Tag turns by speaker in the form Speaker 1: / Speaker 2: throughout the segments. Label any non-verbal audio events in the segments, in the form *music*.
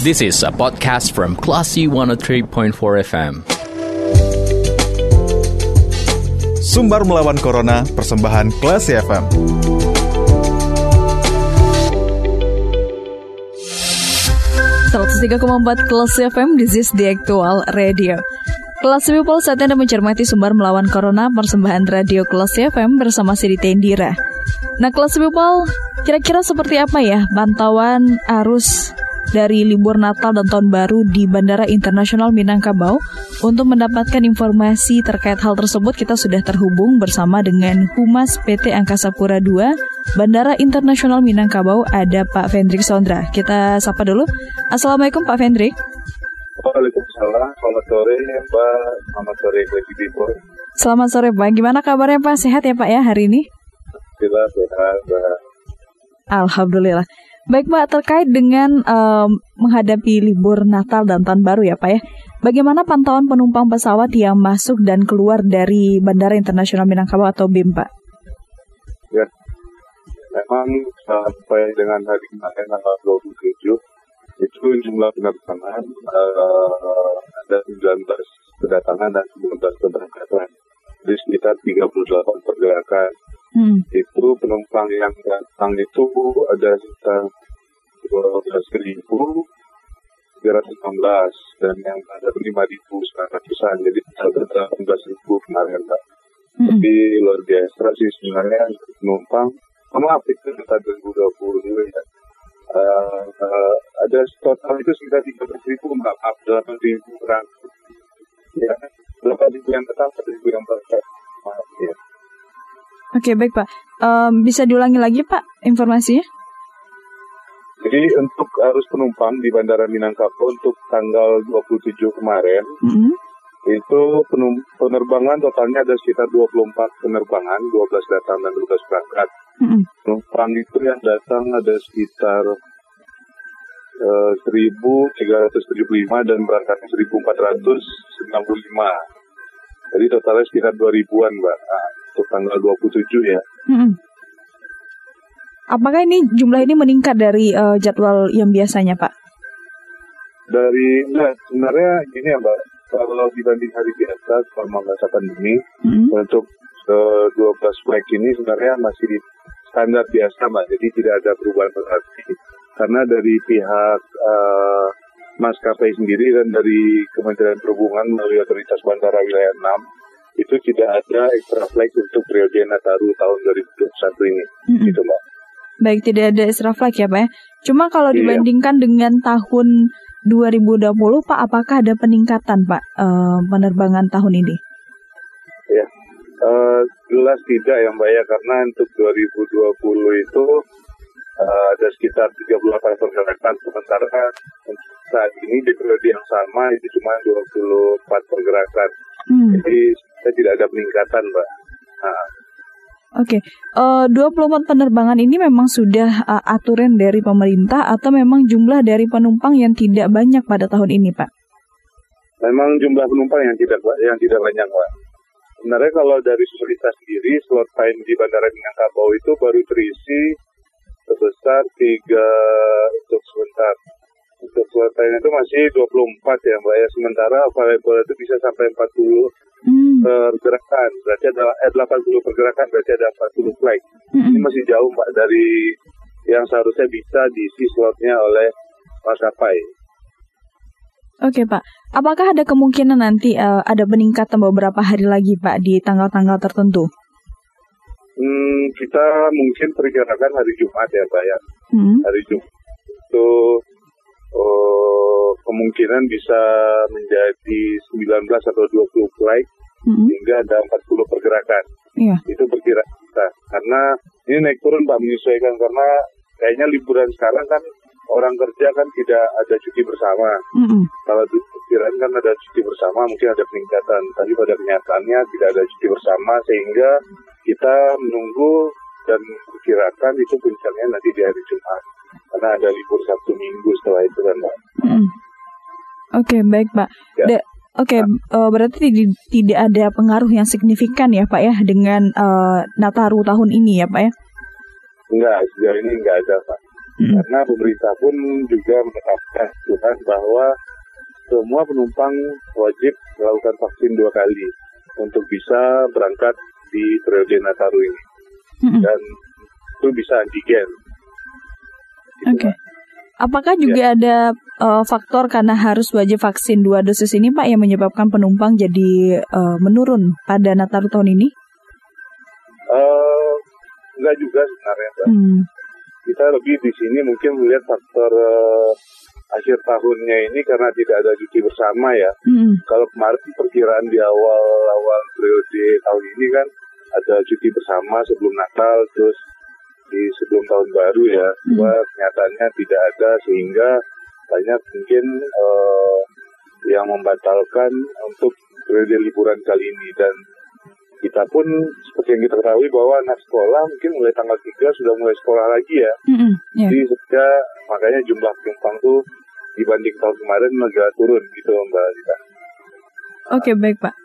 Speaker 1: This is a podcast from Classy 103.4 FM.
Speaker 2: Sumbar melawan Corona, persembahan Classy FM.
Speaker 3: empat Kelas FM, this is the actual radio. Kelas People saat Anda mencermati sumber melawan Corona persembahan radio Kelas FM bersama Sidi Tendira. Nah Kelas People, kira-kira seperti apa ya pantauan arus dari libur Natal dan Tahun Baru di Bandara Internasional Minangkabau. Untuk mendapatkan informasi terkait hal tersebut, kita sudah terhubung bersama dengan Humas PT Angkasa Pura II Bandara Internasional Minangkabau, ada Pak Vendrik Sondra. Kita sapa dulu. Assalamualaikum Pak Vendrik.
Speaker 4: Waalaikumsalam, selamat sore Pak, selamat sore Bagi People.
Speaker 3: Selamat sore Pak, gimana kabarnya Pak? Sehat ya Pak ya hari ini?
Speaker 4: Alhamdulillah sehat Pak.
Speaker 3: Alhamdulillah. Baik Pak, terkait dengan um, menghadapi libur Natal dan Tahun Baru ya Pak ya, bagaimana pantauan penumpang pesawat yang masuk dan keluar dari Bandara Internasional Minangkabau atau BIM Pak?
Speaker 4: Ya, memang sampai dengan hari kemarin tanggal 27 itu jumlah penerbangan uh, ada 19 kedatangan dan 19 keberangkatan. Jadi sekitar 38 pergerakan Hmm. Itu penumpang yang datang itu ada sekitar 12.316 dan yang ada 5.900an. Jadi ada 18.000 kemarin, Pak. Hmm. Tapi luar biasa sih sebenarnya penumpang. Oh, maaf, itu data 2020 juga ya. Uh, uh, ada total itu sekitar 13.000, maaf, 8.000 orang. Ya, 8.000 yang tetap, 1.000 yang berangkat. Maaf, ya.
Speaker 3: Oke, baik Pak. Um, bisa diulangi lagi Pak informasinya?
Speaker 4: Jadi untuk arus penumpang di Bandara Minangkabau untuk tanggal 27 kemarin, mm -hmm. itu penerbangan totalnya ada sekitar 24 penerbangan, 12 datang dan 12 berangkat. Mm -hmm. Penumpang itu yang datang ada sekitar uh, eh, 1.375 dan berangkat 1.495. Jadi totalnya sekitar 2.000-an, Mbak. Nah, untuk tanggal 27 ya. Hmm.
Speaker 3: Apakah ini jumlah ini meningkat dari uh, jadwal yang biasanya, Pak?
Speaker 4: Dari, nah, sebenarnya gini ya, Mbak. Kalau dibanding hari biasa selama masa pandemi, hmm. untuk uh, 12 flight ini sebenarnya masih di standar biasa, Mbak. Jadi tidak ada perubahan berarti. Karena dari pihak uh, maskapai sendiri dan dari Kementerian Perhubungan melalui otoritas bandara wilayah 6 itu tidak ada extra flight untuk periode Nataru tahun 2021 ini. Mm-hmm. Gitu, Mbak.
Speaker 3: Baik, tidak ada extra flight ya, Pak. Ya. Cuma kalau iya. dibandingkan dengan tahun 2020, Pak, apakah ada peningkatan, Pak, uh, penerbangan tahun ini?
Speaker 4: Ya, uh, jelas tidak ya, Mbak ya, karena untuk 2020 itu uh, ada sekitar 38 pergerakan, sementara saat ini di periode yang sama itu cuma 24 pergerakan. Hmm. Jadi saya tidak ada peningkatan, Mbak. Nah.
Speaker 3: Oke, okay. uh, 24 penerbangan ini memang sudah uh, aturan dari pemerintah atau memang jumlah dari penumpang yang tidak banyak pada tahun ini, Pak?
Speaker 4: Memang jumlah penumpang yang tidak yang tidak banyak, Pak. Sebenarnya kalau dari sulitas sendiri, slot time di Bandara Minangkabau itu baru terisi sebesar tiga untuk sebentar untuk time itu masih 24 ya Mbak ya. Sementara available itu bisa sampai 40 hmm. pergerakan. Berarti ada eh, 80 pergerakan, berarti ada 40 flight. Hmm. Ini masih jauh Mbak dari yang seharusnya bisa diisi slotnya oleh maskapai.
Speaker 3: Oke Pak, apakah ada kemungkinan nanti uh, ada peningkatan beberapa hari lagi Pak di tanggal-tanggal tertentu?
Speaker 4: Hmm, kita mungkin perkirakan hari Jumat ya Pak ya. Hmm. Hari Jumat itu uh, kemungkinan bisa menjadi 19 atau 20 flight mm-hmm. hingga ada 40 pergerakan. Yeah. Itu perkiraan kita. Karena ini naik turun Pak menyesuaikan karena kayaknya liburan sekarang kan orang kerja kan tidak ada cuti bersama. Mm-hmm. Kalau perkiraan kan ada cuti bersama mungkin ada peningkatan. Tapi pada kenyataannya tidak ada cuti bersama sehingga kita menunggu dan perkirakan itu puncaknya nanti di hari Jumat karena ada libur Sabtu Minggu setelah itu kan Mbak. Hmm. Oke
Speaker 3: okay, baik Pak. Ya. Oke, okay, uh, eh, berarti tidak ada pengaruh yang signifikan ya Pak ya dengan uh, Nataru tahun ini ya Pak ya?
Speaker 4: Enggak, sejauh ini enggak ada Pak. hmm. karena pemerintah pun juga menetapkan aturan bahwa semua penumpang wajib melakukan vaksin dua kali untuk bisa berangkat di periode Nataru ini. Hmm. Dan itu bisa antigen.
Speaker 3: Gitu, Oke. Okay. Apakah juga ya. ada uh, faktor karena harus wajib vaksin dua dosis ini Pak yang menyebabkan penumpang jadi uh, menurun pada Nataru tahun ini?
Speaker 4: Uh, enggak juga sebenarnya Pak. Hmm. Kita lebih di sini mungkin melihat faktor uh, akhir tahunnya ini karena tidak ada cuti bersama ya. Hmm. Kalau kemarin perkiraan di awal-awal periode tahun ini kan ada cuti bersama sebelum Natal, terus di sebelum tahun baru ya. Hmm. kenyataannya tidak ada sehingga banyak mungkin uh, yang membatalkan untuk periode liburan kali ini dan kita pun seperti yang kita ketahui bahwa anak sekolah mungkin mulai tanggal 3 sudah mulai sekolah lagi ya. Mm-hmm, yeah. Jadi sehingga makanya jumlah penumpang tuh dibanding tahun kemarin agak turun gitu Mbak Rita. Oke
Speaker 3: okay, baik Pak.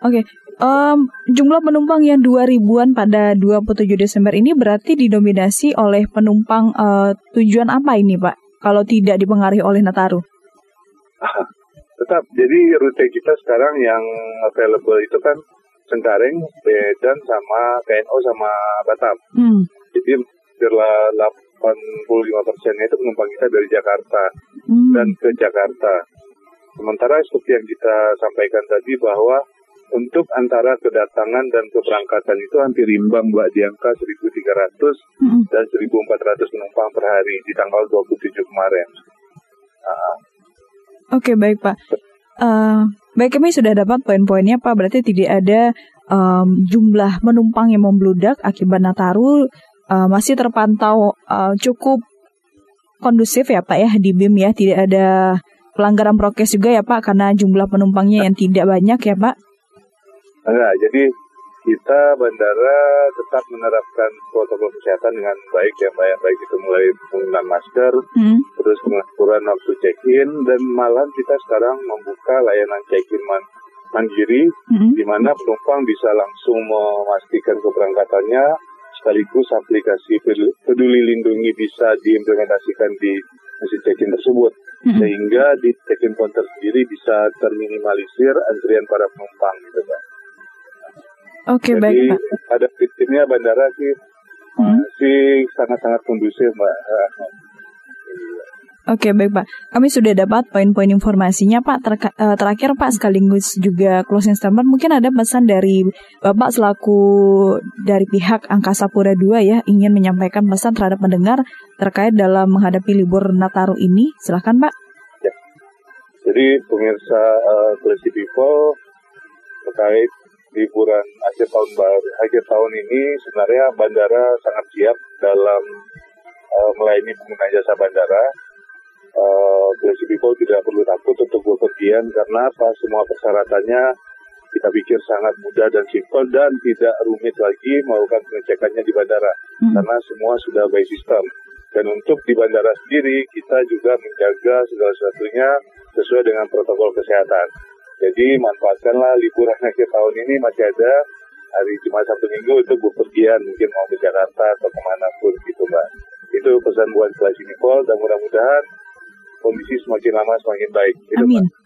Speaker 3: Oke, okay. um, jumlah penumpang yang 2000-an pada 27 Desember ini berarti didominasi oleh penumpang uh, tujuan apa ini Pak? Kalau tidak dipengaruhi oleh Nataru? *laughs*
Speaker 4: Tetap, jadi rute kita sekarang yang available itu kan Cengkareng, Medan sama KNO sama Batam. Hmm. Jadi setelah 85 persennya itu penumpang kita dari Jakarta hmm. dan ke Jakarta. Sementara seperti yang kita sampaikan tadi bahwa untuk antara kedatangan dan keberangkatan itu hampir imbang Mbak di angka 1.300 hmm. dan 1.400 penumpang per hari di tanggal 27 kemarin.
Speaker 3: Nah. Oke baik Pak. Uh, baik kami sudah dapat poin-poinnya Pak. Berarti tidak ada um, jumlah penumpang yang membludak akibat Nataru uh, masih terpantau uh, cukup kondusif ya Pak ya di BIM ya. Tidak ada pelanggaran prokes juga ya Pak karena jumlah penumpangnya yang tidak banyak ya Pak.
Speaker 4: Enggak, jadi kita bandara tetap menerapkan protokol kesehatan dengan baik ya Mbak ya. Baik itu mulai penggunaan masker, hmm. terus pengaturan waktu check-in, dan malam kita sekarang membuka layanan check-in man mandiri, hmm. di mana penumpang bisa langsung memastikan keberangkatannya, sekaligus aplikasi peduli lindungi bisa diimplementasikan di mesin check-in tersebut. Hmm. Sehingga di check-in counter sendiri bisa terminimalisir antrian para penumpang gitu Mbak.
Speaker 3: Oke, okay, baik Pak.
Speaker 4: Ada sistemnya bandara sih hmm? masih sangat-sangat kondusif, Mbak.
Speaker 3: Oke, okay, baik Pak. Kami sudah dapat poin-poin informasinya Pak. Ter uh, terakhir Pak sekaligus juga closing statement. Mungkin ada pesan dari Bapak selaku dari pihak Angkasa Pura II ya ingin menyampaikan pesan terhadap pendengar terkait dalam menghadapi libur Nataru ini. Silahkan Pak. Ya.
Speaker 4: Jadi pemirsa uh, People terkait liburan akhir tahun baru akhir tahun ini sebenarnya bandara sangat siap dalam uh, melayani pengguna jasa bandara. Uh, people tidak perlu takut untuk bepergian karena apa semua persyaratannya kita pikir sangat mudah dan simpel dan tidak rumit lagi melakukan pengecekannya di bandara hmm. karena semua sudah by system. Dan untuk di bandara sendiri kita juga menjaga segala sesuatunya sesuai dengan protokol kesehatan. Jadi manfaatkanlah liburan *laughs* akhir tahun ini masih ada hari Jumat satu Minggu untuk bepergian mungkin mau ke Jakarta atau ke mana pun gitu Mbak. Itu pesan buat kelas ini Pol dan mudah-mudahan kondisi semakin lama semakin baik. Gitu,
Speaker 3: Amin. Mbak.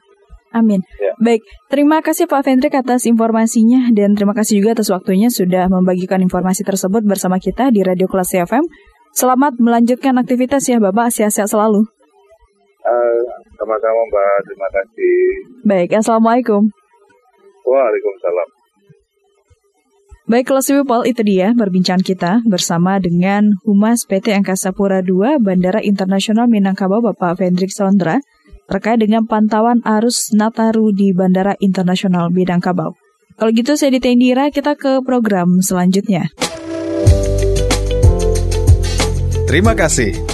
Speaker 3: Amin. Ya. Baik, terima kasih Pak Fendrik atas informasinya dan terima kasih juga atas waktunya sudah membagikan informasi tersebut bersama kita di Radio Kelas FM. Selamat melanjutkan aktivitas ya Bapak, sehat-sehat selalu.
Speaker 4: Uh, sama-sama Mbak, terima kasih.
Speaker 3: Baik, Assalamualaikum.
Speaker 4: Waalaikumsalam.
Speaker 3: Baik, kalau people itu dia perbincangan kita bersama dengan Humas PT Angkasa Pura II Bandara Internasional Minangkabau Bapak Fendrik Sondra terkait dengan pantauan arus Nataru di Bandara Internasional Minangkabau. Kalau gitu saya Ditendira, kita ke program selanjutnya.
Speaker 2: Terima kasih.